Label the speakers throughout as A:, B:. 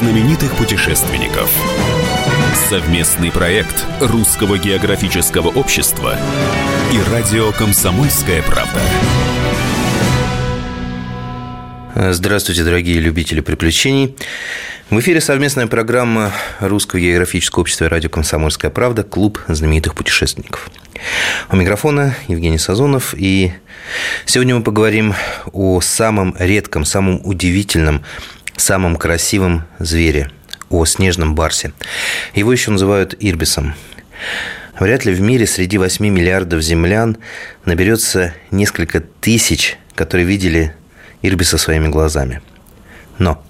A: знаменитых путешественников. Совместный проект Русского географического общества и радио «Комсомольская правда».
B: Здравствуйте, дорогие любители приключений. В эфире совместная программа Русского географического общества и радио «Комсомольская правда» «Клуб знаменитых путешественников». У микрофона Евгений Сазонов. И сегодня мы поговорим о самом редком, самом удивительном, самом красивом звере – о снежном барсе. Его еще называют ирбисом. Вряд ли в мире среди 8 миллиардов землян наберется несколько тысяч, которые видели ирбиса своими глазами. Но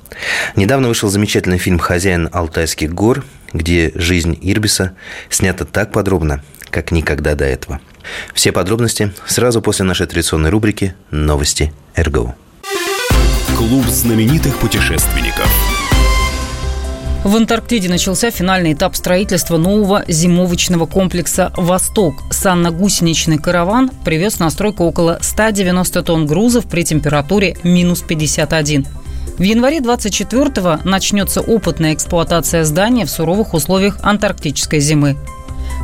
B: недавно вышел замечательный фильм «Хозяин Алтайских гор», где жизнь Ирбиса снята так подробно, как никогда до этого. Все подробности сразу после нашей традиционной рубрики «Новости РГУ».
A: Клуб знаменитых путешественников –
C: в Антарктиде начался финальный этап строительства нового зимовочного комплекса «Восток». Санно-гусеничный караван привез на стройку около 190 тонн грузов при температуре минус 51. В январе 24-го начнется опытная эксплуатация здания в суровых условиях антарктической зимы.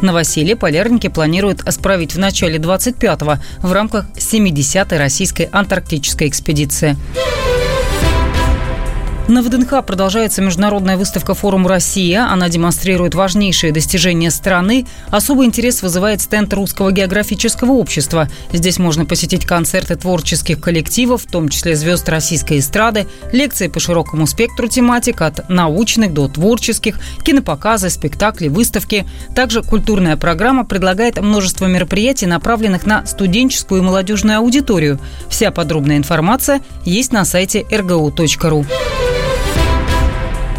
C: Новоселье полярники планируют справить в начале 25-го в рамках 70-й российской антарктической экспедиции. На ВДНХ продолжается международная выставка «Форум Россия». Она демонстрирует важнейшие достижения страны. Особый интерес вызывает стенд Русского географического общества. Здесь можно посетить концерты творческих коллективов, в том числе звезд российской эстрады, лекции по широкому спектру тематик, от научных до творческих, кинопоказы, спектакли, выставки. Также культурная программа предлагает множество мероприятий, направленных на студенческую и молодежную аудиторию. Вся подробная информация есть на сайте rgu.ru.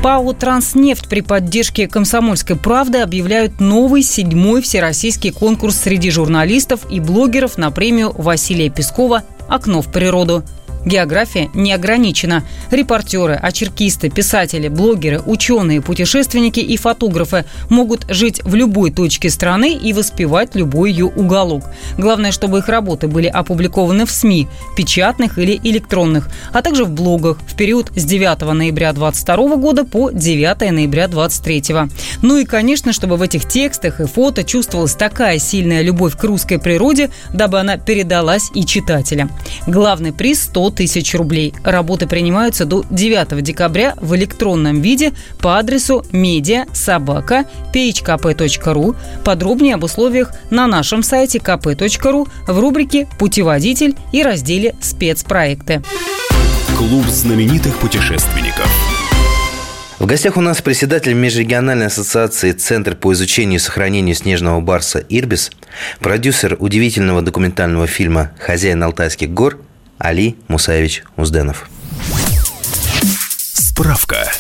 C: ПАО «Транснефть» при поддержке «Комсомольской правды» объявляют новый седьмой всероссийский конкурс среди журналистов и блогеров на премию Василия Пескова «Окно в природу». География не ограничена. Репортеры, очеркисты, писатели, блогеры, ученые, путешественники и фотографы могут жить в любой точке страны и воспевать любой ее уголок. Главное, чтобы их работы были опубликованы в СМИ, печатных или электронных, а также в блогах в период с 9 ноября 2022 года по 9 ноября 2023. Ну и, конечно, чтобы в этих текстах и фото чувствовалась такая сильная любовь к русской природе, дабы она передалась и читателям. Главный приз 100 тысяч рублей. Работы принимаются до 9 декабря в электронном виде по адресу медиа собака phkp.ru. Подробнее об условиях на нашем сайте kp.ru в рубрике «Путеводитель» и разделе «Спецпроекты».
A: Клуб знаменитых путешественников.
B: В гостях у нас председатель Межрегиональной ассоциации «Центр по изучению и сохранению снежного барса «Ирбис», продюсер удивительного документального фильма «Хозяин Алтайских гор» Али Мусаевич Узденов.
A: Справка.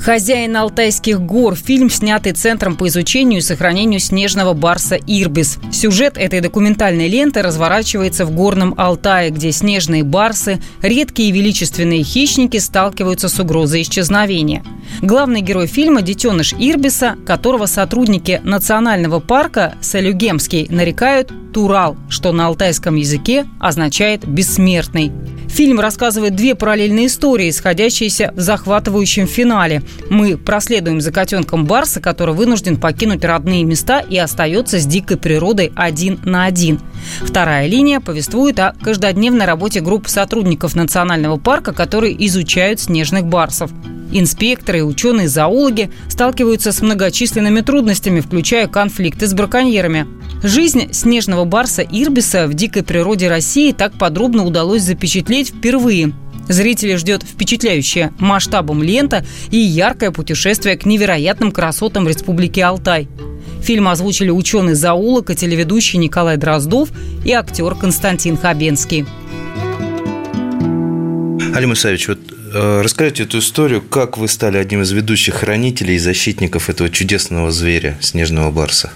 C: «Хозяин Алтайских гор» – фильм, снятый Центром по изучению и сохранению снежного барса «Ирбис». Сюжет этой документальной ленты разворачивается в горном Алтае, где снежные барсы, редкие и величественные хищники сталкиваются с угрозой исчезновения. Главный герой фильма – детеныш Ирбиса, которого сотрудники национального парка Салюгемский нарекают «Турал», что на алтайском языке означает «бессмертный». Фильм рассказывает две параллельные истории, исходящиеся в захватывающем финале. Мы проследуем за котенком Барса, который вынужден покинуть родные места и остается с дикой природой один на один. Вторая линия повествует о каждодневной работе групп сотрудников национального парка, которые изучают снежных барсов. Инспекторы и ученые-зоологи сталкиваются с многочисленными трудностями, включая конфликты с браконьерами. Жизнь снежного барса Ирбиса в дикой природе России так подробно удалось запечатлеть впервые. Зрители ждет впечатляющая масштабом лента и яркое путешествие к невероятным красотам Республики Алтай. Фильм озвучили ученый-зоолог и телеведущий Николай Дроздов и актер Константин Хабенский.
B: Али Мусаевич, вот расскажите эту историю, как вы стали одним из ведущих хранителей и защитников этого чудесного зверя, снежного барса.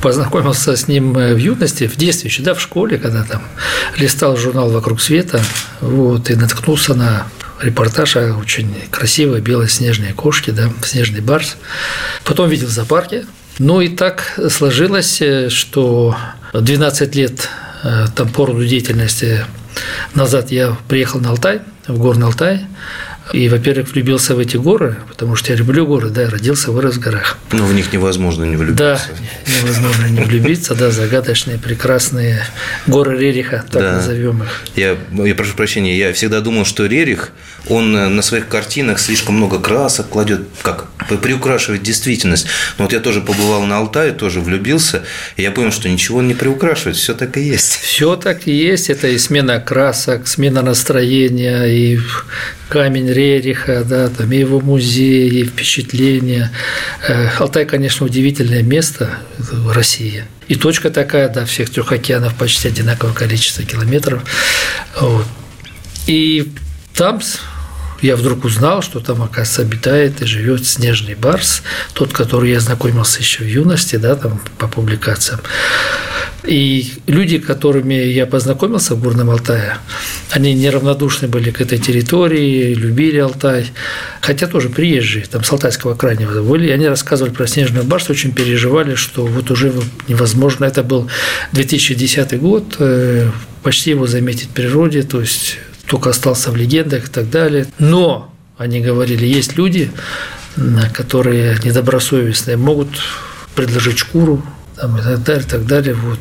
D: Познакомился с ним э, в юности, в детстве, еще да, в школе, когда там листал журнал «Вокруг света», вот, и наткнулся на репортаж о очень красивой белой снежной кошке, да, снежный барс. Потом видел в зоопарке. Ну и так сложилось, э, что 12 лет там по деятельности назад я приехал на Алтай – в Горный Алтай, И, во-первых, влюбился в эти горы, потому что я люблю горы, да, родился, вырос в горах.
B: Но в них невозможно не влюбиться.
D: Да, невозможно не влюбиться, да, загадочные, прекрасные горы Рериха, так да. назовем их.
B: Я, я прошу прощения, я всегда думал, что Рерих, он на своих картинах слишком много красок кладет, как приукрашивает действительность. Но вот я тоже побывал на Алтае, тоже влюбился, и я понял, что ничего он не приукрашивает, все так и есть.
D: Все так и есть, это и смена красок, смена настроения, и камень Рериха, да, там и его музей, и впечатления. Э, Алтай, конечно, удивительное место в России. И точка такая, да, всех трех океанов почти одинаковое количество километров. Вот. И там я вдруг узнал, что там, оказывается, обитает и живет снежный барс, тот, который я знакомился еще в юности, да, там по публикациям. И люди, которыми я познакомился в Горном Алтае, они неравнодушны были к этой территории, любили Алтай, хотя тоже приезжие, там с Алтайского крайнего были, и они рассказывали про снежную барс, очень переживали, что вот уже невозможно, это был 2010 год, э, почти его заметить в природе, то есть только остался в легендах и так далее. Но, они говорили, есть люди, которые недобросовестные, могут предложить шкуру там, и так далее, и так далее. Вот.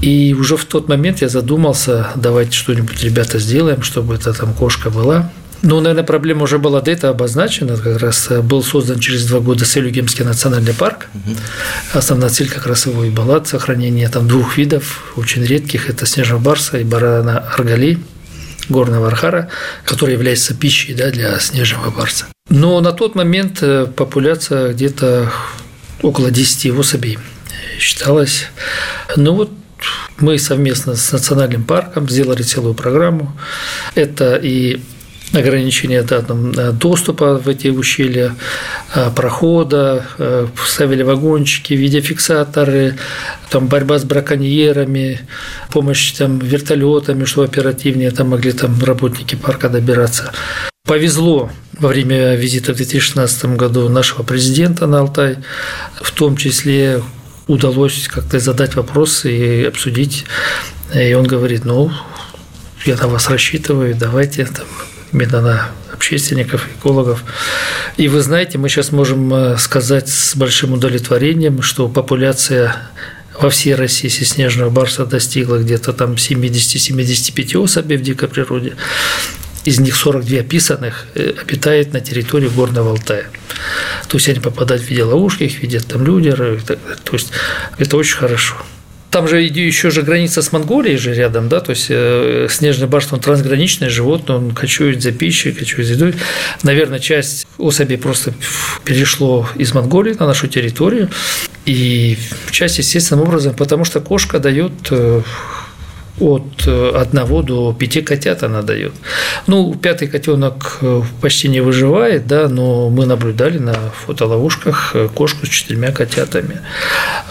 D: И уже в тот момент я задумался, давайте что-нибудь, ребята, сделаем, чтобы эта там кошка была. Ну, наверное, проблема уже была до этого обозначена. Как раз был создан через два года Селюгемский национальный парк. Угу. Основная цель как раз его и была сохранение там двух видов, очень редких. Это снежного барса и барана аргали горного архара, который является пищей да, для снежного барса. Но на тот момент э, популяция где-то около 10 особей считалась. Ну вот мы совместно с национальным парком сделали целую программу. Это и ограничение да, там, доступа в эти ущелья, а, прохода, а, ставили вагончики, видеофиксаторы, там борьба с браконьерами, помощь там, вертолетами, чтобы оперативнее там могли там работники парка добираться. Повезло во время визита в 2016 году нашего президента на Алтай, в том числе удалось как-то задать вопросы и обсудить. И он говорит, ну, я на вас рассчитываю, давайте там именно на общественников, экологов. И вы знаете, мы сейчас можем э, сказать с большим удовлетворением, что популяция во всей России снежного барса достигла где-то там 70-75 особей в дикой природе. Из них 42 описанных э, обитает на территории Горного Алтая. То есть они попадают в виде ловушки, их видят там люди. То есть это очень хорошо. Там же еще же граница с Монголией же рядом, да, то есть э, снежный барс, он трансграничное животное, он кочует за пищей, кочует за едой. Наверное, часть особей просто перешло из Монголии на нашу территорию, и часть естественным образом, потому что кошка дает э, от э, одного до пяти котят она дает. Ну, пятый котенок э, почти не выживает, да, но мы наблюдали на фотоловушках э, кошку с четырьмя котятами.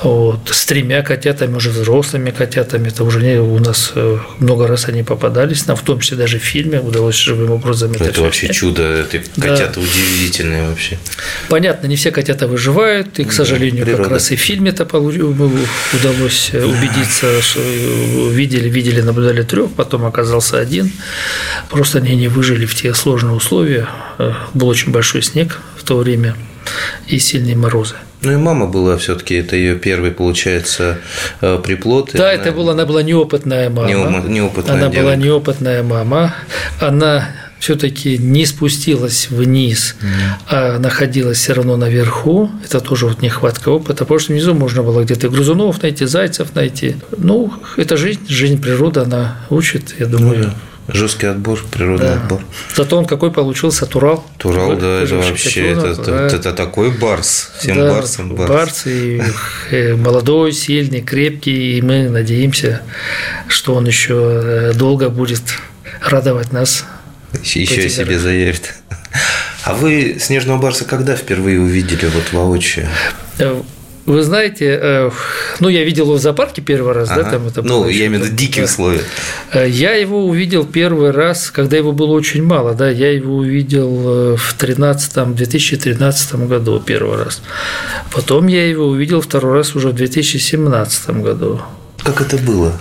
D: Вот, с тремя котятами, уже взрослыми котятами. Это уже не, у нас много раз они попадались нам, в том числе даже в фильме удалось живым образом
B: это Это вообще чудо, это котята да. удивительные вообще.
D: Понятно, не все котята выживают, и, к сожалению, да, как раз и в фильме это удалось убедиться, что видели видели, наблюдали трех, потом оказался один. Просто они не выжили в те сложные условия. Э, был очень большой снег в то время и сильные морозы.
B: Ну и мама была все-таки, это ее первый, получается, э, приплод.
D: Да, она... это была, она была неопытная мама.
B: Неопытная
D: она
B: девочка.
D: была неопытная мама. Она все-таки не спустилась вниз, mm. а находилась все равно наверху. Это тоже вот нехватка опыта, потому что внизу можно было где-то грызунов найти, зайцев найти. Ну, это жизнь, жизнь природа, она учит, я думаю. Ну,
B: Жесткий отбор, природный да. отбор.
D: Зато он какой получился Турал.
B: Турал, да, это вообще это, да. это, это такой барс. Всем да, барсом барс.
D: Барс и э, молодой, сильный, крепкий, и мы надеемся, что он еще э, долго будет радовать нас
B: еще себе заявит. А вы снежного барса когда впервые увидели вот воочию?
D: Э, вы знаете, э, ну, я видел его в зоопарке первый раз, ага. да, там это
B: Ну, я имею в виду дикие условия.
D: Э, я его увидел первый раз, когда его было очень мало, да, я его увидел в 13 2013 году первый раз. Потом я его увидел второй раз уже в 2017 году.
B: Как это было?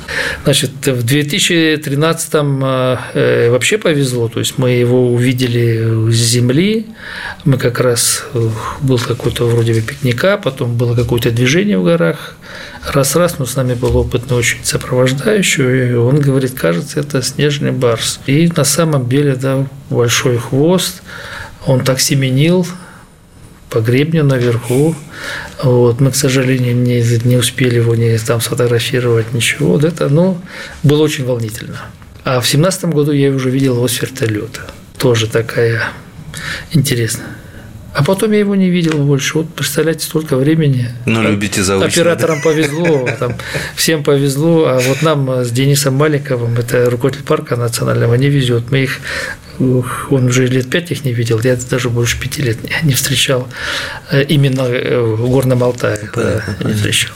D: Значит, в 2013-м э, вообще повезло, то есть мы его увидели с земли, мы как раз, э, был какой-то вроде бы пикника, потом было какое-то движение в горах, раз-раз, но с нами был опытный очень сопровождающий, и он говорит, кажется, это снежный барс. И на самом деле, да, большой хвост, он так семенил, по гребню наверху. Вот. Мы, к сожалению, не, не успели его не там сфотографировать, ничего. Вот это, ну, было очень волнительно. А в семнадцатом году я уже видел его с вертолета. Тоже такая интересная. А потом я его не видел больше. Вот представляете, столько времени.
B: Ну, любите заочно.
D: Операторам да? повезло, там, всем повезло, а вот нам с Денисом Маликовым, это руководитель парка национального, не везет. Мы их он уже лет пять их не видел, я даже больше пяти лет не встречал. Э, именно э, в Горном Алтае не встречал.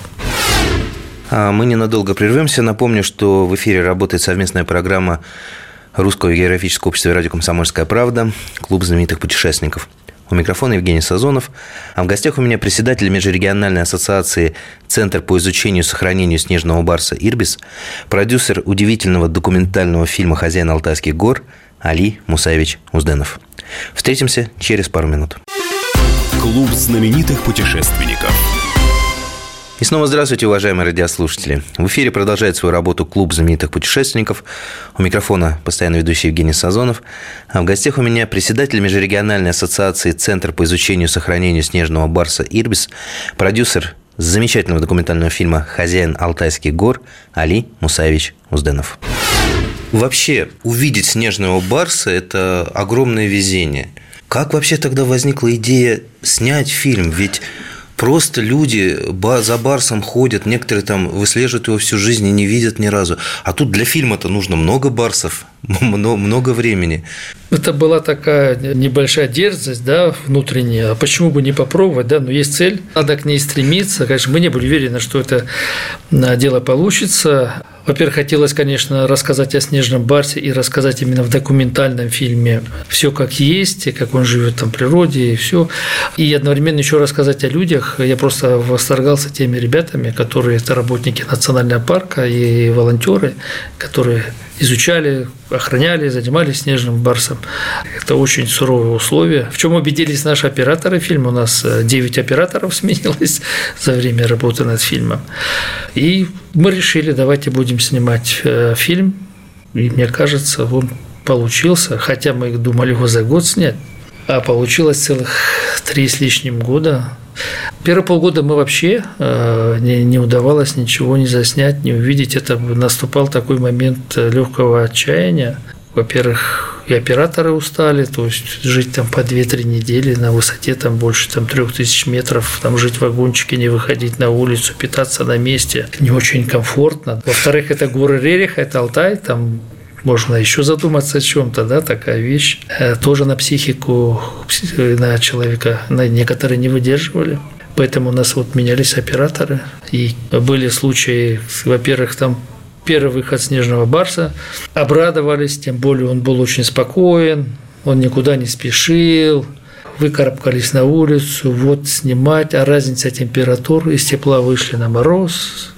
B: А мы ненадолго прервемся. Напомню, что в эфире работает совместная программа Русского географического общества радио «Комсомольская правда», клуб знаменитых путешественников. У микрофона Евгений Сазонов. А в гостях у меня председатель Межрегиональной ассоциации «Центр по изучению и сохранению снежного барса «Ирбис», продюсер удивительного документального фильма «Хозяин Алтайских гор» Али Мусаевич Узденов. Встретимся через пару минут.
A: Клуб знаменитых путешественников.
B: И снова здравствуйте, уважаемые радиослушатели. В эфире продолжает свою работу Клуб знаменитых путешественников. У микрофона постоянно ведущий Евгений Сазонов. А в гостях у меня председатель Межрегиональной ассоциации Центр по изучению и сохранению снежного барса «Ирбис», продюсер замечательного документального фильма «Хозяин Алтайских гор» Али Мусаевич Узденов. Вообще, увидеть снежного барса – это огромное везение. Как вообще тогда возникла идея снять фильм? Ведь Просто люди за Барсом ходят, некоторые там выслеживают его всю жизнь и не видят ни разу. А тут для фильма-то нужно много Барсов, много времени.
D: Это была такая небольшая дерзость, да, внутренняя. А почему бы не попробовать, да? Но есть цель, надо к ней стремиться. Конечно, мы не были уверены, что это а, дело получится. Во-первых, хотелось, конечно, рассказать о Снежном Барсе и рассказать именно в документальном фильме все как есть, и как он живет там в природе, и все. И одновременно еще рассказать о людях. Я просто восторгался теми ребятами, которые это работники национального парка и волонтеры, которые изучали, охраняли, занимались снежным барсом. Это очень суровые условия. В чем убедились наши операторы фильма? У нас 9 операторов сменилось за время работы над фильмом. И мы решили, давайте будем снимать э, фильм. И мне кажется, он получился, хотя мы думали его за год снять, а получилось целых три с лишним года. Первые полгода мы вообще э, не, не удавалось ничего не заснять, не увидеть. Это наступал такой момент легкого отчаяния. Во-первых, и операторы устали, то есть жить там по 2-3 недели на высоте там больше там 3000 метров, там жить в вагончике, не выходить на улицу, питаться на месте, не очень комфортно. Во-вторых, это горы Рериха, это Алтай, там можно еще задуматься о чем-то, да, такая вещь. Э, тоже на психику, на человека, на некоторые не выдерживали. Поэтому у нас вот менялись операторы. И были случаи, во-первых, там первый выход снежного барса, обрадовались, тем более он был очень спокоен, он никуда не спешил, выкарабкались на улицу, вот снимать, а разница температур, из тепла вышли на мороз,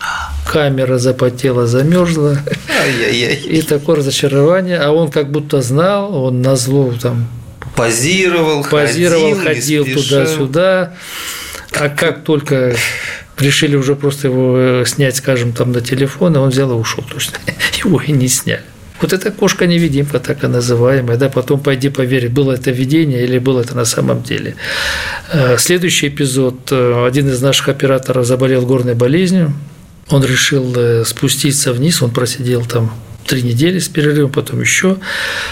D: камера запотела, замерзла, и такое разочарование, а он как будто знал, он на зло там
B: позировал,
D: позировал ходил, ходил туда-сюда, а как только решили уже просто его э, снять, скажем, там на телефон, и он взял и ушел. То есть его и не сняли. Вот эта кошка-невидимка, так и называемая, да, потом пойди поверь, было это видение или было это на самом деле. Э, следующий эпизод. Э, один из наших операторов заболел горной болезнью, он решил спуститься вниз, он просидел там три недели с перерывом, потом еще,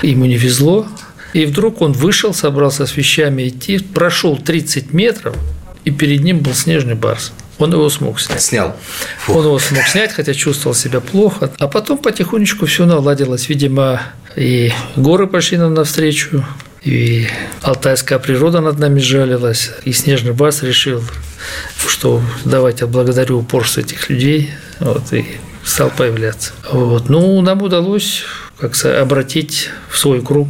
D: ему не везло, и вдруг он вышел, собрался с вещами идти, прошел 30 метров, и перед ним был снежный барс. Он его смог снять.
B: Снял.
D: Фух. Он его смог снять, хотя чувствовал себя плохо. А потом потихонечку все наладилось. Видимо, и горы пошли нам навстречу, и алтайская природа над нами жалилась, и снежный барс решил, что давайте благодарю упорство этих людей, вот, и стал появляться. Вот. Ну, нам удалось как обратить в свой круг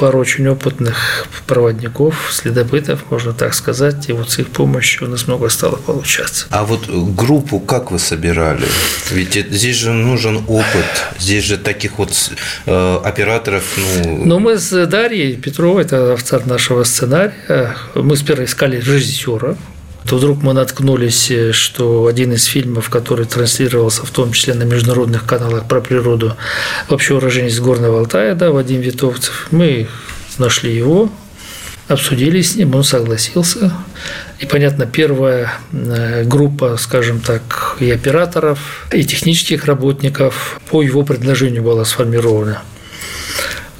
D: пару очень опытных проводников, следопытов, можно так сказать, и вот с их помощью у нас много стало получаться.
B: А вот группу как вы собирали? Ведь здесь же нужен опыт, здесь же таких вот э, операторов, ну...
D: Ну, мы с Дарьей Петровой, это автор нашего сценария, мы сперва искали режиссера, то вдруг мы наткнулись, что один из фильмов, который транслировался в том числе на международных каналах про природу, вообще уроженец Горного Алтая, да, Вадим Витовцев, мы нашли его, обсудили с ним, он согласился. И, понятно, первая э, группа, скажем так, и операторов, и технических работников по его предложению была сформирована.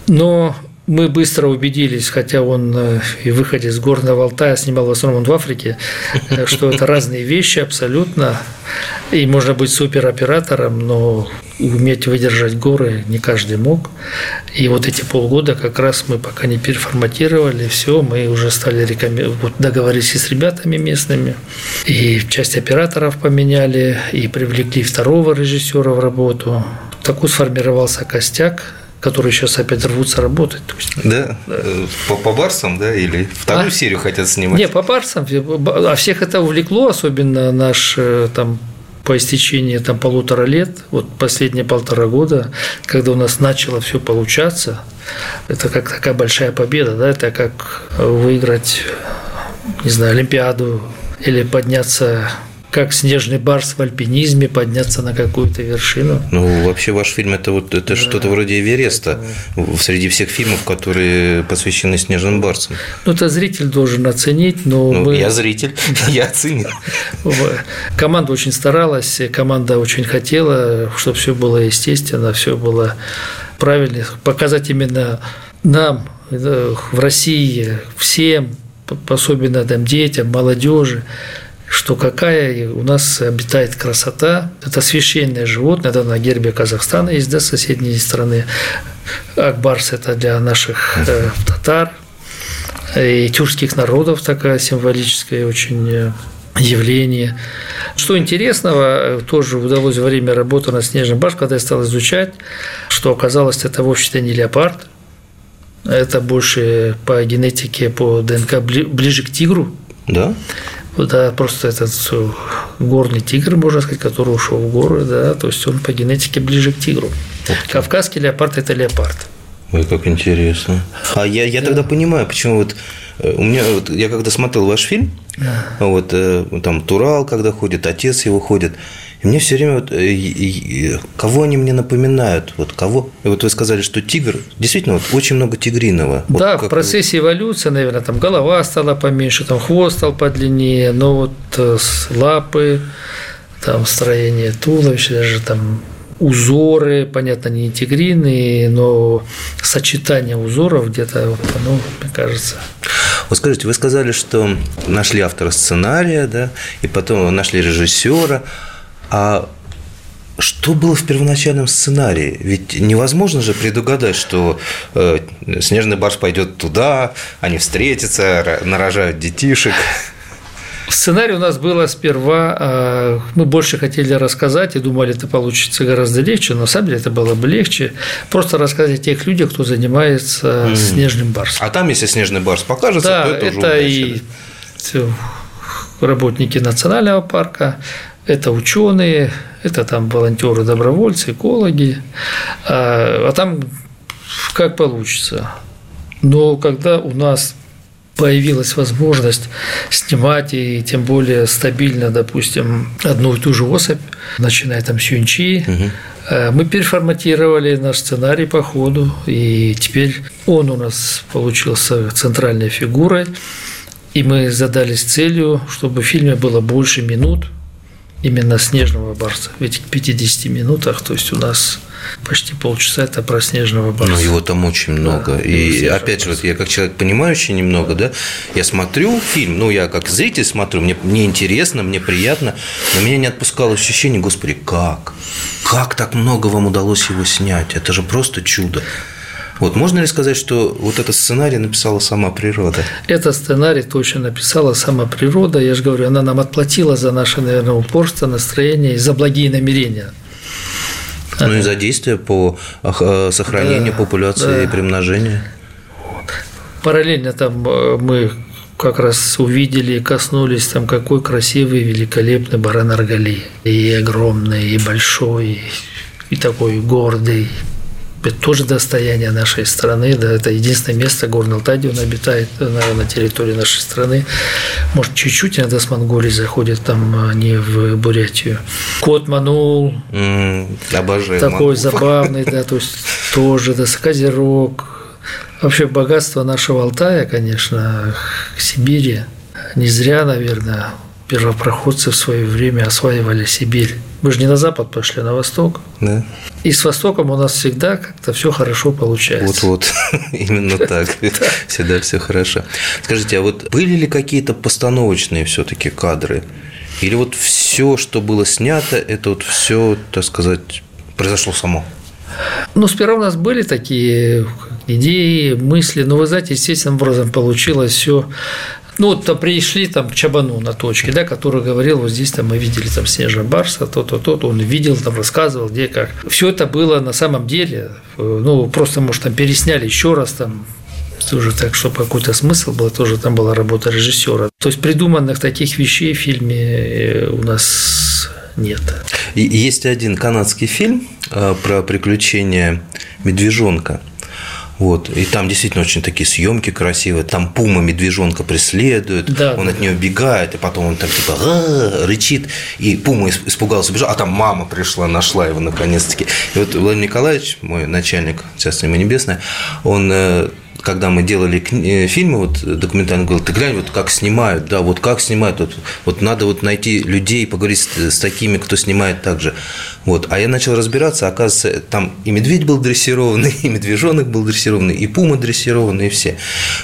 D: Но мы быстро убедились, хотя он э, и выходе с Горного Алтая снимал в основном в Африке, э, что это разные вещи абсолютно. И можно быть супероператором, но уметь выдержать горы не каждый мог. И вот эти полгода как раз мы пока не переформатировали, все, мы уже стали рекомен... вот договорились с ребятами местными, и часть операторов поменяли, и привлекли второго режиссера в работу. Такой сформировался костяк, которые сейчас опять рвутся работать. То
B: есть, да? да. По, по барсам, да, или вторую а? серию хотят снимать?
D: Не, по барсам. А всех это увлекло, особенно наш э, там по истечении там, полутора лет, вот последние полтора года, когда у нас начало все получаться, это как такая большая победа, да, это как выиграть, не знаю, Олимпиаду или подняться как снежный барс в альпинизме подняться на какую-то вершину.
B: Ну, вообще ваш фильм это вот это да. что-то вроде Эвереста Поэтому... среди всех фильмов, которые посвящены снежным барсам.
D: Ну, это зритель должен оценить, но
B: ну, мы... я зритель, я оценил.
D: Команда очень старалась, команда очень хотела, чтобы все было естественно, все было правильно, показать именно нам в России всем, особенно там детям, молодежи, что какая у нас обитает красота. Это священное животное, это на гербе Казахстана есть, да, соседней страны. Акбарс – это для наших э, татар и тюркских народов такая символическое очень э, явление. Что интересного, тоже удалось во время работы на снежном баш, когда я стал изучать, что оказалось, это вовсе не леопард, это больше по генетике, по ДНК ближе к тигру.
B: Да?
D: Да, просто этот горный тигр, можно сказать, который ушел в горы, да, то есть он по генетике ближе к тигру. Кавказский леопард – это леопард.
B: Ой, как интересно. А я, я да. тогда понимаю, почему вот э, у меня вот я когда смотрел ваш фильм, да. вот э, там Турал, когда ходит, отец его ходит, и мне все время вот, э, кого они мне напоминают, вот кого. И вот вы сказали, что тигр, действительно, вот очень много тигриного.
D: Да,
B: вот
D: в процессе эволюции, наверное, там голова стала поменьше, там хвост стал подлиннее, но вот э, лапы, там строение туловища, даже там узоры, понятно, не тигриные, но сочетание узоров где-то, вот, ну, мне кажется.
B: Вот скажите, вы сказали, что нашли автора сценария, да, и потом нашли режиссера. А что было в первоначальном сценарии? Ведь невозможно же предугадать, что э, снежный барс пойдет туда, они встретятся, нарожают детишек.
D: Сценарий у нас было сперва, э, мы больше хотели рассказать и думали, это получится гораздо легче, но на самом деле это было бы легче просто рассказать о тех людях, кто занимается mm. снежным барсом.
B: А там, если снежный барс покажется,
D: да,
B: то это,
D: это уже и работники национального парка, это ученые, это там волонтеры, добровольцы, экологи, а, а там как получится. Но когда у нас появилась возможность снимать и тем более стабильно, допустим, одну и ту же особь, начиная там с Юнчи, угу. мы переформатировали наш сценарий по ходу, и теперь он у нас получился центральной фигурой, и мы задались целью, чтобы в фильме было больше минут – именно снежного барса. Ведь к 50 минутах, то есть у нас почти полчаса это про снежного барса.
B: Ну, его там очень много. Да, и опять же, вот я как человек понимающий немного, да. да, я смотрю фильм, ну, я как зритель смотрю, мне, мне интересно, мне приятно, но меня не отпускало ощущение, господи, как? Как так много вам удалось его снять? Это же просто чудо. Вот можно ли сказать, что вот этот сценарий написала сама природа?
D: Этот сценарий точно написала сама природа. Я же говорю, она нам отплатила за наше, наверное, упорство, настроение и за благие намерения.
B: Ну и за действия по э, сохранению да, популяции да. и примножению.
D: Параллельно там э, мы как раз увидели, коснулись там, какой красивый, великолепный баран Аргали. И огромный, и большой, и такой гордый. Это тоже достояние нашей страны. Да, это единственное место, горный Алтай, где он обитает на, на территории нашей страны. Может, чуть-чуть иногда с Монголии заходят, там а не в Бурятию. Кот Манул.
B: М, Обожаю.
D: Такой
B: Манул.
D: забавный, да, то есть тоже, да, Козерог. Вообще богатство нашего Алтая, конечно, Сибири. Не зря, наверное, первопроходцы в свое время осваивали Сибирь. Мы же не на запад пошли, а на восток.
B: Да?
D: И с Востоком у нас всегда как-то все хорошо получается.
B: Вот-вот, именно так. Всегда все хорошо. Скажите, а вот были ли какие-то постановочные все-таки кадры? Или вот все, что было снято, это вот все, так сказать, произошло само?
D: Ну, сперва у нас были такие идеи, мысли, но вы знаете, естественным образом получилось все. Ну, вот пришли там к Чабану на точке, да, который говорил, вот здесь там мы видели там снежного барса, то-то, то-то, он видел, там рассказывал, где как. Все это было на самом деле, э, ну, просто, может, там пересняли еще раз там тоже так, чтобы какой-то смысл был, тоже там была работа режиссера. То есть придуманных таких вещей в фильме э, у нас нет.
B: Есть один канадский фильм э, про приключения медвежонка. Вот. И там действительно очень такие съемки красивые. Там пума медвежонка преследует,
D: Да,
B: он
D: да,
B: от нее бегает, и потом он там типа «А-а-а», рычит, и пума исп- испугался, бежал, а там мама пришла, нашла его наконец-таки. И вот Владимир Николаевич, мой начальник, царство ему небесное, он э, когда мы делали э, фильмы вот документальные, говорил, ты глянь, вот как снимают, да, вот как снимают, вот, вот надо вот найти людей, поговорить с, с такими, кто снимает так же. Вот. А я начал разбираться, оказывается, там и медведь был дрессированный, и медвежонок был дрессированный, и пума дрессированный, и все.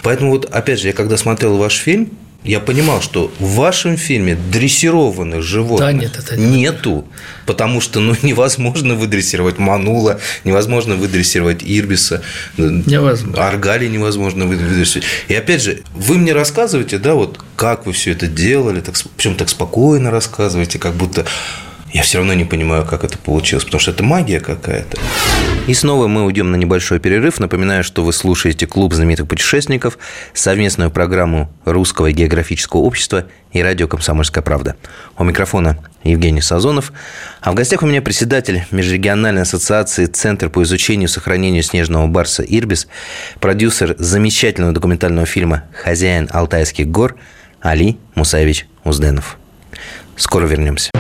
B: Поэтому вот, опять же, я когда смотрел ваш фильм, я понимал, что в вашем фильме дрессированных животных
D: Да, нет, это не
B: нету, потому что ну, невозможно выдрессировать Манула, невозможно выдрессировать Ирбиса,
D: Невозможно.
B: Аргали невозможно выдрессировать. И опять же, вы мне рассказываете, да, вот как вы все это делали, так, причем так спокойно рассказываете, как будто я все равно не понимаю, как это получилось, потому что это магия какая-то. И снова мы уйдем на небольшой перерыв. Напоминаю, что вы слушаете «Клуб знаменитых путешественников», совместную программу Русского географического общества и радио «Комсомольская правда». У микрофона Евгений Сазонов. А в гостях у меня председатель Межрегиональной ассоциации «Центр по изучению и сохранению снежного барса Ирбис», продюсер замечательного документального фильма «Хозяин Алтайских гор» Али Мусаевич Узденов. Скоро вернемся.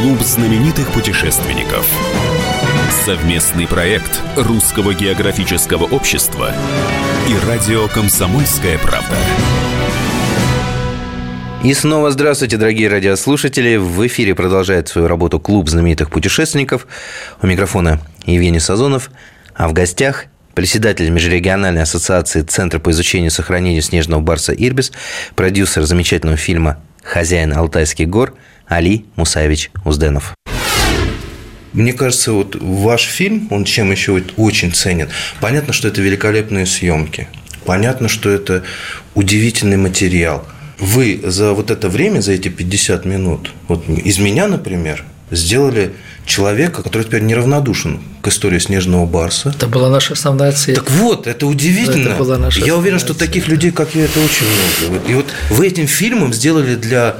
A: Клуб знаменитых путешественников. Совместный проект Русского географического общества и радио «Комсомольская правда».
B: И снова здравствуйте, дорогие радиослушатели. В эфире продолжает свою работу клуб знаменитых путешественников. У микрофона Евгений Сазонов. А в гостях председатель Межрегиональной ассоциации Центра по изучению и сохранению снежного барса «Ирбис», продюсер замечательного фильма «Хозяин Алтайских гор» Али Мусаевич Узденов. Мне кажется, вот ваш фильм, он чем еще очень ценен. Понятно, что это великолепные съемки. Понятно, что это удивительный материал. Вы за вот это время, за эти 50 минут, вот из меня, например, сделали человека, который теперь неравнодушен к истории снежного барса.
D: Это была наша основная цель.
B: Так вот, это удивительно.
D: Это была наша
B: я уверен, что таких людей, как я, это очень много. И вот вы этим фильмом сделали для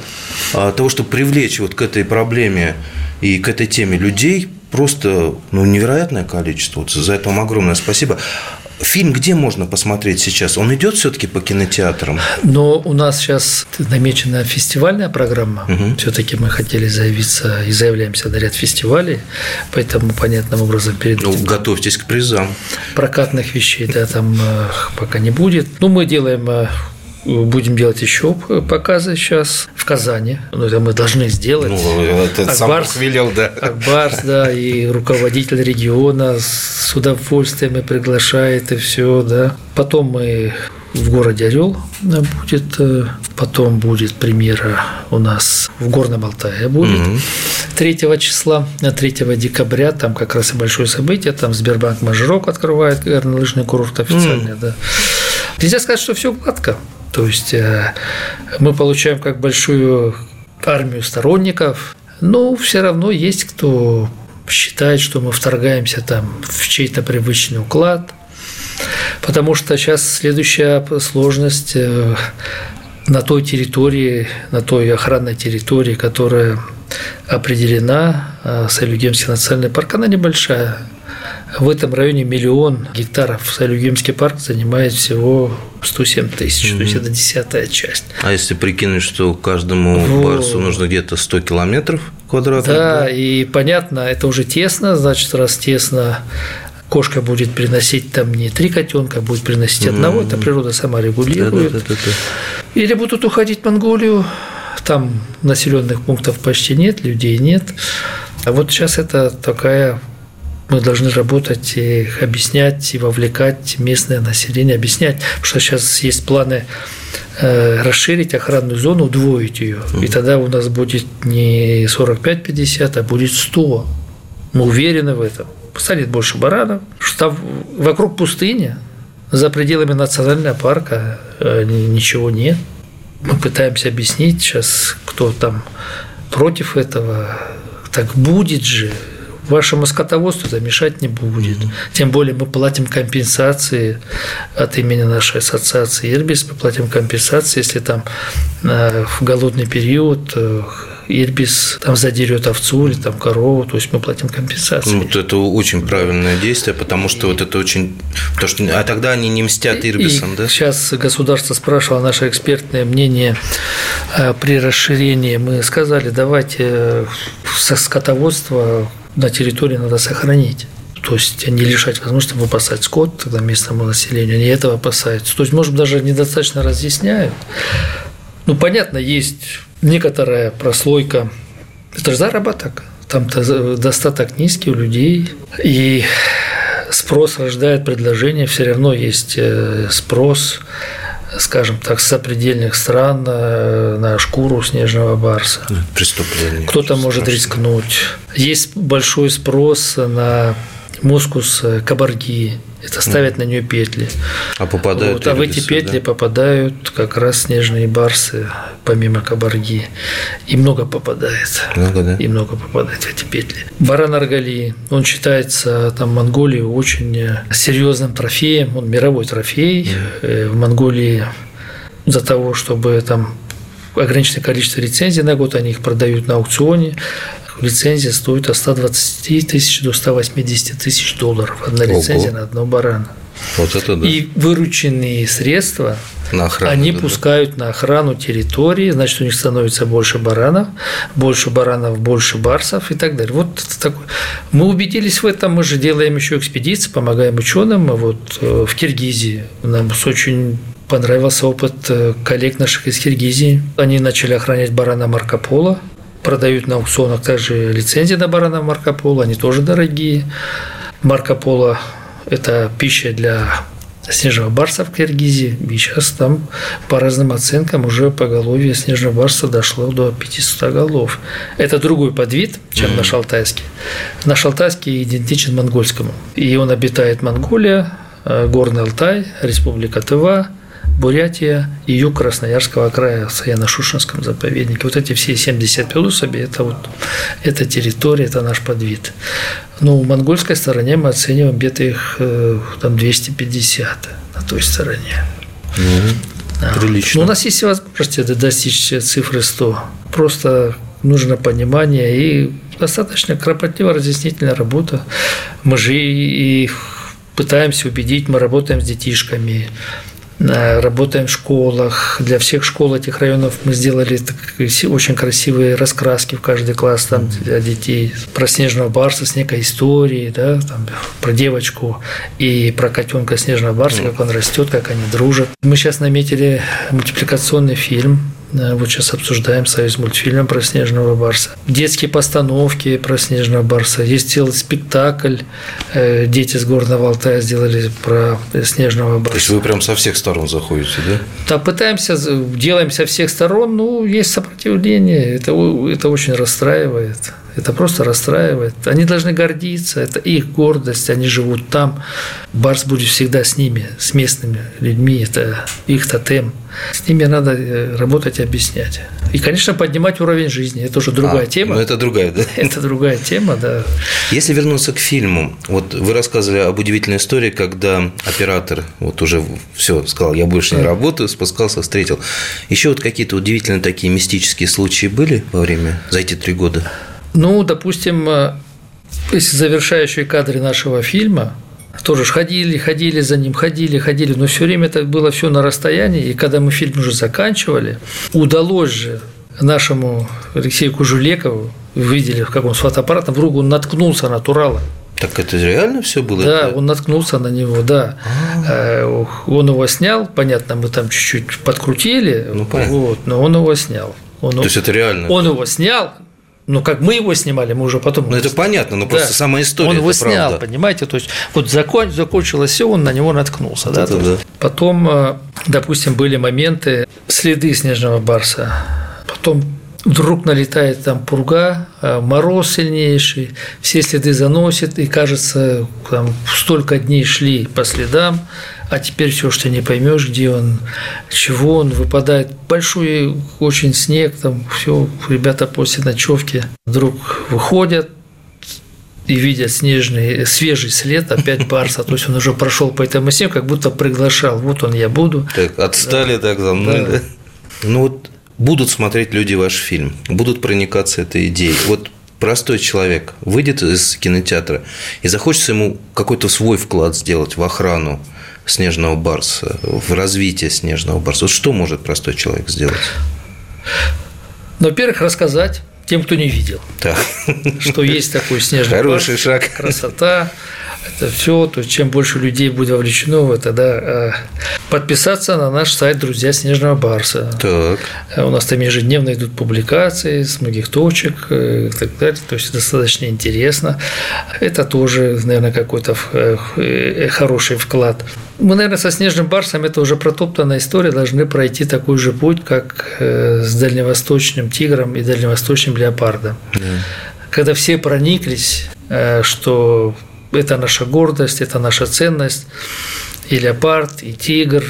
B: а, того, чтобы привлечь вот к этой проблеме и к этой теме людей просто ну, невероятное количество. Вот за это вам огромное спасибо. Фильм где можно посмотреть сейчас? Он идет все-таки по кинотеатрам?
D: Но у нас сейчас намечена фестивальная программа. Все-таки мы хотели заявиться и заявляемся на ряд фестивалей, поэтому понятным образом перед
B: Ну, готовьтесь к призам.
D: прокатных вещей да, там э, пока не будет. Ну, мы делаем э, Будем делать еще показы сейчас в Казани. Ну, это мы должны сделать.
B: Ну, это сам
D: Акбарс,
B: велел, да.
D: Акбарс, да, и руководитель региона с удовольствием и приглашает, и все, да. Потом мы в городе Орел будет, э, потом будет премьера у нас в Горном Алтае будет 3 числа, 3 декабря, там как раз и большое событие, там Сбербанк Мажирок открывает горнолыжный курорт официально, да. Нельзя сказать, что все гладко. То есть э, мы получаем как большую армию сторонников, но все равно есть кто считает, что мы вторгаемся там в чей-то привычный уклад. Потому что сейчас следующая сложность э, на той территории, на той охранной территории, которая определена, э, Сайлюгемский национальный парк, она небольшая. В этом районе миллион гектаров. Сайлюгемский парк занимает всего 107 тысяч, mm-hmm. то есть это десятая часть.
B: А если прикинуть, что каждому вот. барсу нужно где-то 100 километров квадратных?
D: Да, да, и понятно, это уже тесно, значит, раз тесно, кошка будет приносить там не три котенка, а будет приносить mm-hmm. одного, это природа сама регулирует. Да, да, да, да. Или будут уходить в Монголию, там населенных пунктов почти нет, людей нет. А вот сейчас это такая мы должны работать и объяснять, и вовлекать местное население, объяснять, потому что сейчас есть планы э, расширить охранную зону, удвоить ее. И тогда у нас будет не 45-50, а будет 100. Мы уверены в этом. Станет больше баранов, что вокруг пустыни, за пределами национального парка э, ничего нет. Мы пытаемся объяснить сейчас, кто там против этого. Так будет же, вашему скотоводству это мешать не будет. Тем более мы платим компенсации от имени нашей ассоциации Ирбис, мы платим компенсации, если там э, в голодный период э, Ирбис там задерет овцу или там корову, то есть мы платим компенсации.
B: Вот это очень правильное действие, потому что вот это очень... То, что... А тогда они не мстят Ирбисам,
D: и
B: да?
D: Сейчас государство спрашивало наше экспертное мнение э, при расширении. Мы сказали, давайте со скотоводства на территории надо сохранить. То есть не лишать возможности выпасать скот тогда местному населению, они этого опасаются. То есть, может, даже недостаточно разъясняют. Ну, понятно, есть некоторая прослойка. Это же заработок. Там-то достаток низкий у людей. И спрос рождает предложение, все равно есть э, спрос скажем так, с сопредельных стран э, на шкуру снежного барса.
B: Преступление.
D: Кто-то может рискнуть. Есть большой спрос на мускус э, кабарги. Это ставят на нее петли.
B: А попадают вот,
D: А в эти петли да? попадают как раз снежные барсы, помимо кабарги. И много попадает.
B: Много, да?
D: И много попадает в эти петли. Баран Аргали, он считается там в Монголии очень э, серьезным трофеем. Он мировой трофей. Mm. В Монголии за того, чтобы там ограниченное количество лицензий на год, они их продают на аукционе лицензия стоит от 120 тысяч до 180 тысяч долларов. Одна Ого. лицензия на одного барана.
B: Вот это да.
D: И вырученные средства на охрану, они да, пускают да. на охрану территории, значит, у них становится больше баранов, больше баранов, больше барсов и так далее. Вот это такое. Мы убедились в этом, мы же делаем еще экспедиции, помогаем ученым. Вот э, в Киргизии нам очень понравился опыт э, коллег наших из Киргизии. Они начали охранять барана Марко Поло, продают на аукционах также лицензии на барана Марко Поло, они тоже дорогие. Марко Поло – это пища для снежного барса в Киргизии. И сейчас там по разным оценкам уже поголовье снежного барса дошло до 500 голов. Это другой подвид, чем mm-hmm. наш алтайский. Наш алтайский идентичен монгольскому. И он обитает Монголия, э, Горный Алтай, Республика Тыва – Бурятия и юг Красноярского края в Саяно-Шушинском заповеднике. Вот эти все 70 пелусоби – это вот эта территория, это наш подвид. Но в монгольской стороне мы оцениваем где-то их э, там 250 на той стороне.
B: Mm-hmm. Да. Прилично.
D: Но у нас есть возможность достичь цифры 100. Просто нужно понимание и достаточно кропотливая разъяснительная работа. Мы же и пытаемся убедить, мы работаем с детишками, работаем в школах. Для всех школ этих районов мы сделали очень красивые раскраски в каждый класс там, для детей. Про снежного барса с некой историей, да, там, про девочку и про котенка снежного барса, как он растет, как они дружат. Мы сейчас наметили мультипликационный фильм Вот сейчас обсуждаем союз мультфильм про снежного барса. Детские постановки про снежного барса. Есть целый спектакль. Э, дети с Горного Алтая сделали про снежного барса. То
B: есть вы прям со всех сторон заходите, да?
D: Да, пытаемся, делаем со всех сторон, ну, есть сопротивление. Это, это очень расстраивает. Это просто расстраивает. Они должны гордиться, это их гордость, они живут там. Барс будет всегда с ними, с местными людьми, это их тотем. С ними надо э, работать и объяснять. И, конечно, поднимать уровень жизни. Это уже другая а, тема.
B: Ну, это другая, да?
D: Это другая тема, да.
B: Если вернуться к фильму, вот вы рассказывали об удивительной истории, когда оператор вот уже все сказал, я больше не работаю, спускался, встретил. Еще вот какие-то удивительные такие мистические случаи были во время за эти три года?
D: Ну, допустим, э, если завершающие кадры нашего фильма, тоже ходили, ходили за ним, ходили, ходили, но все время это было все на расстоянии. И когда мы фильм уже заканчивали, удалось же нашему Алексею Кужулекову, видели, как он с фотоаппаратом, в руку он наткнулся на Турала.
B: Так это реально все было?
D: Да, это? он наткнулся на него, да. А-а-а. Э, он его снял, понятно, мы там чуть-чуть подкрутили, ну, вот, но он его снял. Он,
B: То есть это реально?
D: Он его снял, ну, как мы его снимали, мы уже потом.
B: Ну, это понятно, но да. просто сама история.
D: Он его снял, правда. понимаете? То есть, вот закон, закончилось все, он на него наткнулся. Вот да, это, да. Потом, э, допустим, были моменты следы снежного барса. Потом вдруг налетает там пурга, э, мороз сильнейший, все следы заносит, и кажется, там столько дней шли по следам, а теперь все, что не поймешь, где он, чего он, выпадает большой очень снег, там все, ребята после ночевки вдруг выходят, и видят снежный, свежий след опять Барса, то есть он уже прошел по этому снегу, как будто приглашал, вот он, я буду.
B: Так, отстали да. так за мной, да. да? Ну вот будут смотреть люди ваш фильм, будут проникаться этой идеей. Вот простой человек выйдет из кинотеатра и захочется ему какой-то свой вклад сделать в охрану снежного барса, в развитие снежного барса? Вот что может простой человек сделать?
D: Ну, во-первых, рассказать тем, кто не видел,
B: да.
D: что есть такой снежный
B: Хороший
D: барс,
B: шаг.
D: красота, это все, то есть чем больше людей будет вовлечено в это, да, э, подписаться на наш сайт «Друзья Снежного Барса».
B: Так.
D: Э, у нас там ежедневно идут публикации с многих точек э, и так далее, то есть достаточно интересно. Это тоже, наверное, какой-то хороший вклад. Мы, наверное, со Снежным Барсом, это уже протоптанная история, должны пройти такой же путь, как с дальневосточным тигром и дальневосточным леопардом. Да. Когда все прониклись, что это наша гордость, это наша ценность. И леопард, и тигр,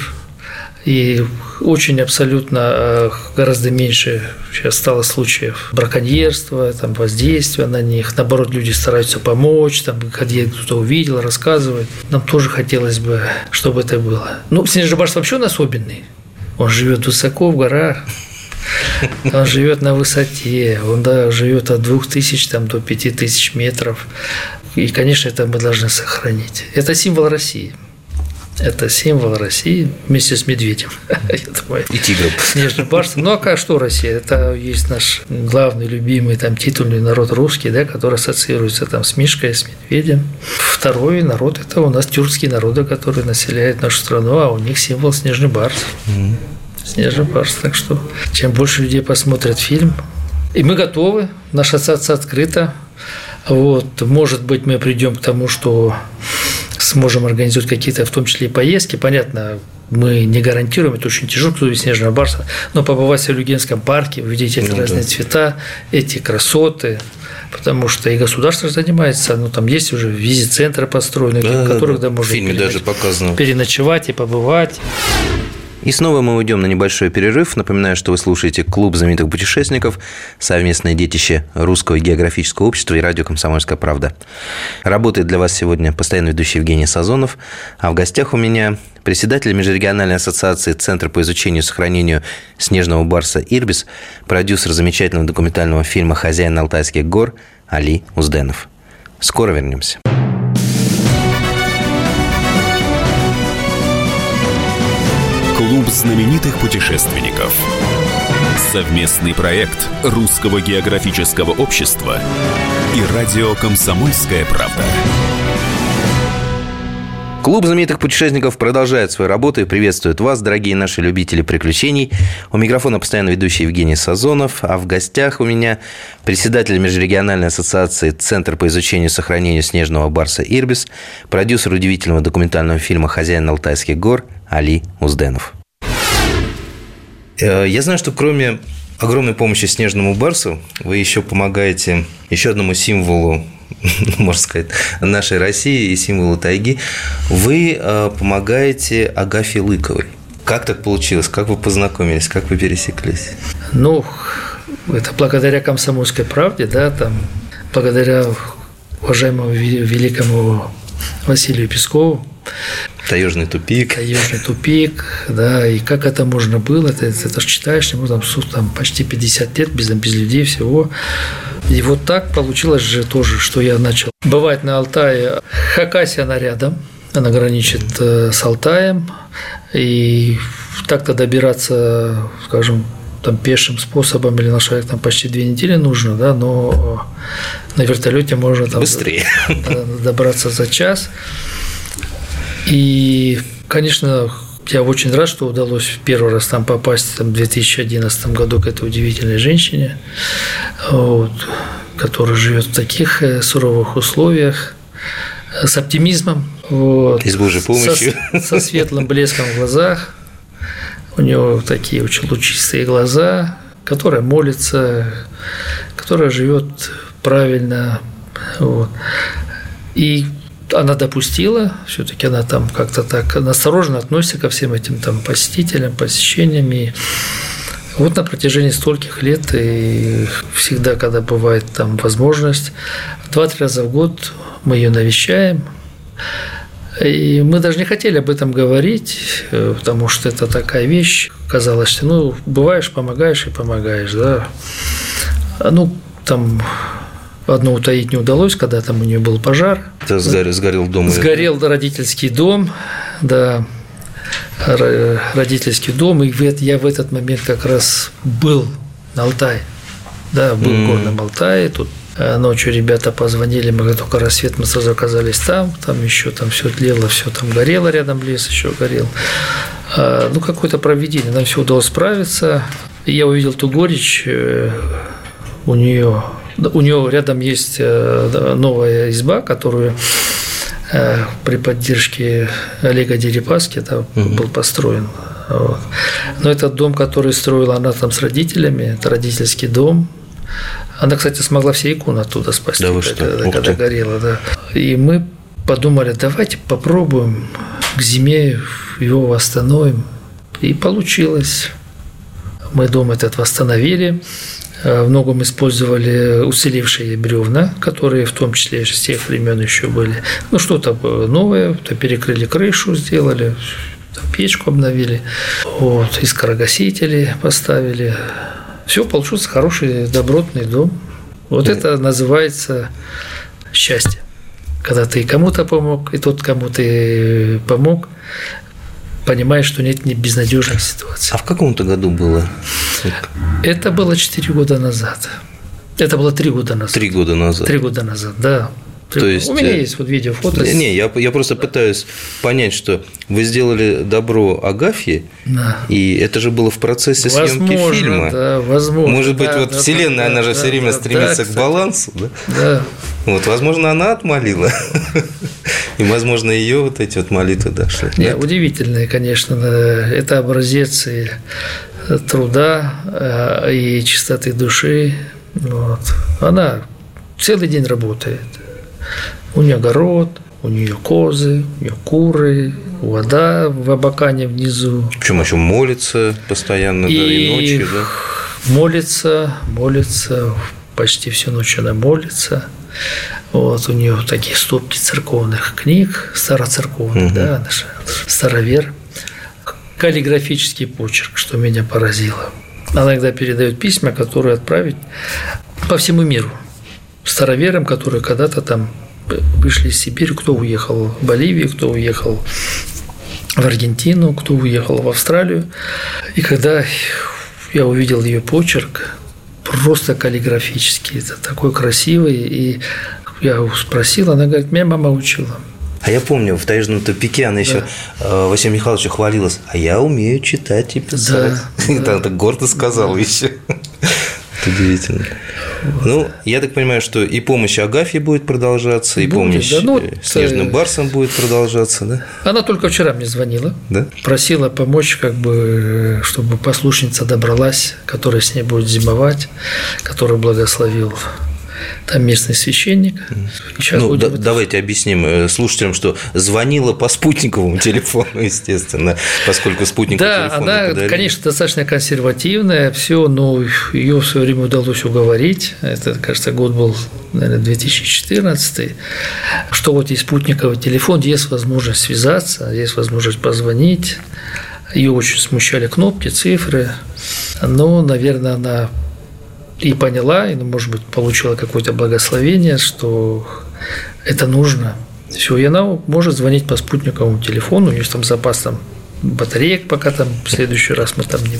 D: и очень абсолютно э, гораздо меньше сейчас стало случаев браконьерства, там, воздействия на них. Наоборот, люди стараются помочь, там, когда кто-то увидел, рассказывает. Нам тоже хотелось бы, чтобы это было. Ну, снежный вообще он особенный. Он живет высоко в горах, он живет на высоте, он да, живет от 2000 там, до 5000 метров. И, конечно, это мы должны сохранить. Это символ России. Это символ России вместе с медведем,
B: я думаю. И тигром.
D: Снежным барсом. Ну, а как что Россия? Это есть наш главный, любимый, там, титульный народ русский, да, который ассоциируется там с Мишкой, с медведем. Второй народ – это у нас тюркские народы, которые населяют нашу страну, а у них символ снежный барс. Снежный барс. Так что, чем больше людей посмотрят фильм, и мы готовы, наша ассоциация открыта, вот, может быть, мы придем к тому, что сможем организовать какие-то, в том числе и поездки. Понятно, мы не гарантируем, это очень тяжело, кто снежного барса, но побывать в Люгинском парке, увидеть эти ну, разные да. цвета, эти красоты, потому что и государство занимается, ну там есть уже визит-центры построены, да, в которых да, да, можно
B: фильме даже показано.
D: переночевать и побывать.
B: И снова мы уйдем на небольшой перерыв. Напоминаю, что вы слушаете «Клуб знаменитых путешественников», совместное детище Русского географического общества и радио «Комсомольская правда». Работает для вас сегодня постоянно ведущий Евгений Сазонов, а в гостях у меня председатель Межрегиональной ассоциации Центра по изучению и сохранению снежного барса «Ирбис», продюсер замечательного документального фильма «Хозяин Алтайских гор» Али Узденов. Скоро вернемся.
A: Клуб знаменитых путешественников. Совместный проект Русского географического общества и радио «Комсомольская правда».
B: Клуб знаменитых путешественников продолжает свою работу и приветствует вас, дорогие наши любители приключений. У микрофона постоянно ведущий Евгений Сазонов, а в гостях у меня председатель Межрегиональной ассоциации Центр по изучению и сохранению снежного барса «Ирбис», продюсер удивительного документального фильма «Хозяин Алтайских гор» Али Узденов. Э, я знаю, что кроме огромной помощи снежному барсу вы еще помогаете еще одному символу можно сказать, нашей России и символу тайги, вы э, помогаете Агафье Лыковой. Как так получилось? Как вы познакомились? Как вы пересеклись?
D: Ну, это благодаря комсомольской правде, да, там, благодаря уважаемому великому Василию Пескову,
B: Таежный тупик.
D: Таежный тупик, да, и как это можно было, это, это же читаешь, ему там, там почти 50 лет, без, без людей всего. И вот так получилось же тоже, что я начал бывать на Алтае. Хакасия, она рядом, она граничит э, с Алтаем, и так-то добираться, скажем, там пешим способом или на шаг там почти две недели нужно, да, но на вертолете можно там
B: быстрее
D: добраться за час. И, конечно, я очень рад, что удалось в первый раз там попасть там, в 2011 году к этой удивительной женщине, вот, которая живет в таких э, суровых условиях, э, с оптимизмом. Вот,
B: и с Божьей помощью.
D: Со, со светлым блеском в глазах. У него такие очень лучистые глаза, которая молится, которая живет правильно. Вот. И она допустила, все-таки она там как-то так осторожно относится ко всем этим там посетителям, посещениям. И вот на протяжении стольких лет и всегда, когда бывает там возможность, два-три раза в год мы ее навещаем. И мы даже не хотели об этом говорить, потому что это такая вещь. Казалось, ну, бываешь, помогаешь и помогаешь, да. Ну, там Одно утаить не удалось, когда там у нее был пожар.
B: Это сгорел, сгорел дом.
D: Сгорел родительский дом, да, родительский дом, и я в этот момент как раз был на Алтае, да, был mm. в Горном Алтае, тут э, Ночью ребята позвонили, мы только рассвет, мы сразу оказались там, там еще там все тлело, все там горело, рядом лес еще горел. А, ну, какое-то проведение, нам все удалось справиться. И я увидел ту горечь э, у нее у него рядом есть э, новая изба, которую э, при поддержке Олега Дерипаски это угу. был построен. Вот. Но этот дом, который строила она там с родителями, это родительский дом. Она, кстати, смогла все иконы оттуда спасти,
B: да вы что?
D: когда, когда горела. Да. И мы подумали, давайте попробуем к зиме его восстановим. И получилось. Мы дом этот восстановили. Э, в многом использовали уцелевшие бревна, которые в том числе с тех времен еще были. Ну, что-то новое, то перекрыли крышу, сделали, печку обновили, вот, искорогасители поставили. Все, получился хороший, добротный дом. Вот это называется счастье. Когда ты кому-то помог, и тот кому ты помог, понимаешь, что нет ни безнадежных ситуаций.
B: А в каком-то году было?
D: Это было 4 года назад. Это было 3 года назад.
B: Три года назад.
D: Три года назад, да. То есть, у меня э, есть вот видео, фото.
B: Не, я, я просто пытаюсь понять, что вы сделали добро Агафье, да. и это же было в процессе возможно, съемки фильма.
D: Да, возможно.
B: Может быть,
D: да,
B: вот
D: да,
B: Вселенная,
D: да,
B: она же
D: да,
B: все время
D: да,
B: стремится
D: да,
B: к балансу, да?
D: Да.
B: Вот, возможно, она отмолила. И, возможно, ее вот эти вот молитвы дошли.
D: Не, удивительные, конечно. Это образец и труда э, и чистоты души. Вот. Она целый день работает. У нее огород, у нее козы, у нее куры, вода в Абакане внизу.
B: Причем еще молится постоянно, и, да, и ночью, да?
D: Молится, молится, почти всю ночь она молится. Вот у нее такие стопки церковных книг, староцерковных, угу. да, наша старовер. Каллиграфический почерк, что меня поразило. Она иногда передает письма, которые отправить по всему миру староверам, которые когда-то там вышли из Сибири, кто уехал в Боливию, кто уехал в Аргентину, кто уехал в Австралию. И когда я увидел ее почерк, просто каллиграфический, это такой красивый, и я спросил, она говорит, меня мама учила.
B: А я помню, в таежном тупике она еще да. Э, Василию Михайловичу хвалилась, а я умею читать и писать. Да, да. так гордо сказала да. еще. Это удивительно. Ну, я так понимаю, что и помощь Агафье будет продолжаться, и будет, помощь да, ну, э, Снежным Барсом будет продолжаться, да?
D: Она только вчера мне звонила,
B: да?
D: просила помочь, как бы, чтобы послушница добралась, которая с ней будет зимовать, которую благословил там местный священник.
B: ну, да, давайте объясним э, слушателям, что звонила по спутниковому телефону, естественно, поскольку спутниковый
D: да, она,
B: подарили.
D: конечно, достаточно консервативная, все, но ее в свое время удалось уговорить. Это, кажется, год был, наверное, 2014, что вот есть спутниковый телефон, есть возможность связаться, есть возможность позвонить. Ее очень смущали кнопки, цифры. Но, наверное, она и поняла, и, ну, может быть, получила какое-то благословение, что это нужно. Все, и она может звонить по спутниковому телефону, у нее там запас там батареек, пока там в следующий раз мы там не,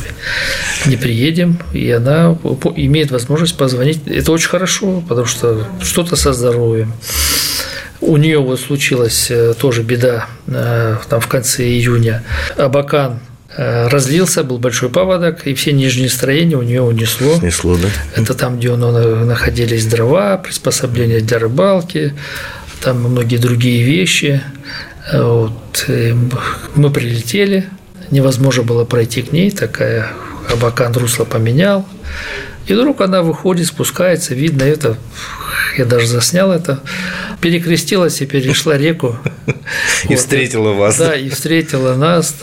D: не приедем, и она имеет возможность позвонить. Это очень хорошо, потому что что-то со здоровьем. У нее вот случилась э, тоже беда э, там в конце июня. Абакан разлился, был большой паводок, и все нижние строения у нее унесло.
B: Снесло, да?
D: Это там, где у нее находились дрова, приспособления для рыбалки, там многие другие вещи. Вот. Мы прилетели, невозможно было пройти к ней, такая Абакан русло поменял. И вдруг она выходит, спускается, видно это, я даже заснял это, перекрестилась и перешла реку.
B: И встретила вас.
D: Да, и встретила нас.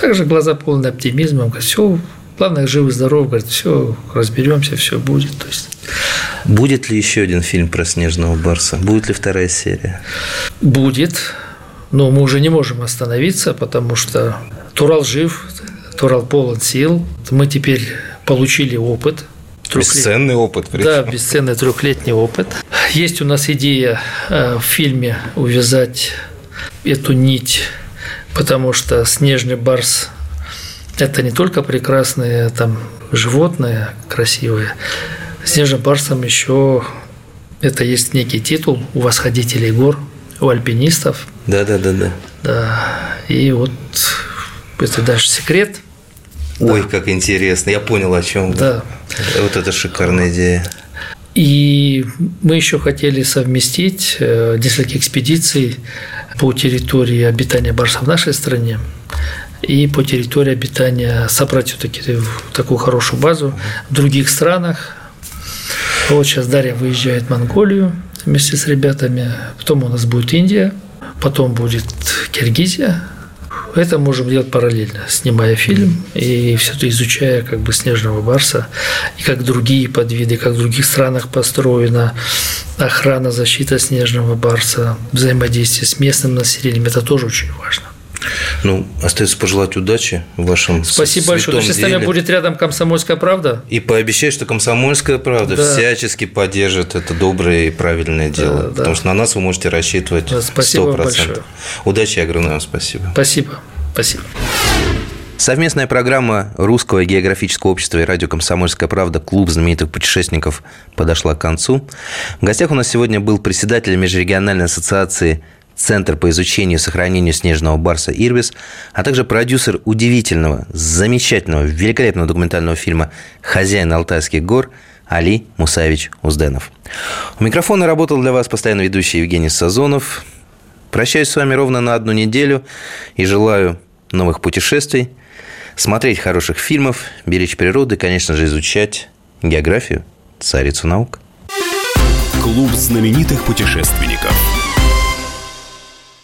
D: Также глаза полны оптимизмом, все, главное, живы, здоровы, говорит, все, разберемся, все будет. То есть...
B: Будет ли еще один фильм про снежного барса? Будет ли вторая серия?
D: Будет, но мы уже не можем остановиться, потому что Турал жив, Турал полон сил. Мы теперь получили опыт,
B: Бесценный опыт.
D: Причем. Да, бесценный трехлетний опыт. Есть у нас идея э, в фильме увязать эту нить потому что снежный барс – это не только прекрасные там животные красивые, снежным барсом еще это есть некий титул у восходителей гор, у альпинистов.
B: Да, да, да, да.
D: Да. И вот это даже секрет.
B: Ой, да. как интересно. Я понял, о чем.
D: Да.
B: Вот это шикарная идея.
D: И мы еще хотели совместить э, несколько экспедиций по территории обитания барса в нашей стране и по территории обитания собрать все-таки такую хорошую базу в других странах. Вот сейчас Дарья выезжает в Монголию вместе с ребятами, потом у нас будет Индия, потом будет Киргизия, это можем делать параллельно, снимая фильм и все это изучая как бы снежного барса, и как другие подвиды, как в других странах построена охрана, защита снежного барса, взаимодействие с местным населением. Это тоже очень важно.
B: Ну, остается пожелать удачи в вашем
D: Спасибо большое. Если с нами будет рядом «Комсомольская правда».
B: И пообещать, что «Комсомольская правда» да. всячески поддержит это доброе и правильное дело. Да, потому да. что на нас вы можете рассчитывать да,
D: спасибо 100%. Большое.
B: Удачи и огромное вам спасибо.
D: Спасибо. Спасибо.
B: Совместная программа Русского географического общества и радио «Комсомольская правда» «Клуб знаменитых путешественников» подошла к концу. В гостях у нас сегодня был председатель Межрегиональной ассоциации Центр по изучению и сохранению снежного барса «Ирбис», а также продюсер удивительного, замечательного, великолепного документального фильма «Хозяин Алтайских гор» Али Мусаевич Узденов. У микрофона работал для вас постоянно ведущий Евгений Сазонов. Прощаюсь с вами ровно на одну неделю и желаю новых путешествий, смотреть хороших фильмов, беречь природу и, конечно же, изучать географию, царицу наук.
A: Клуб знаменитых путешественников –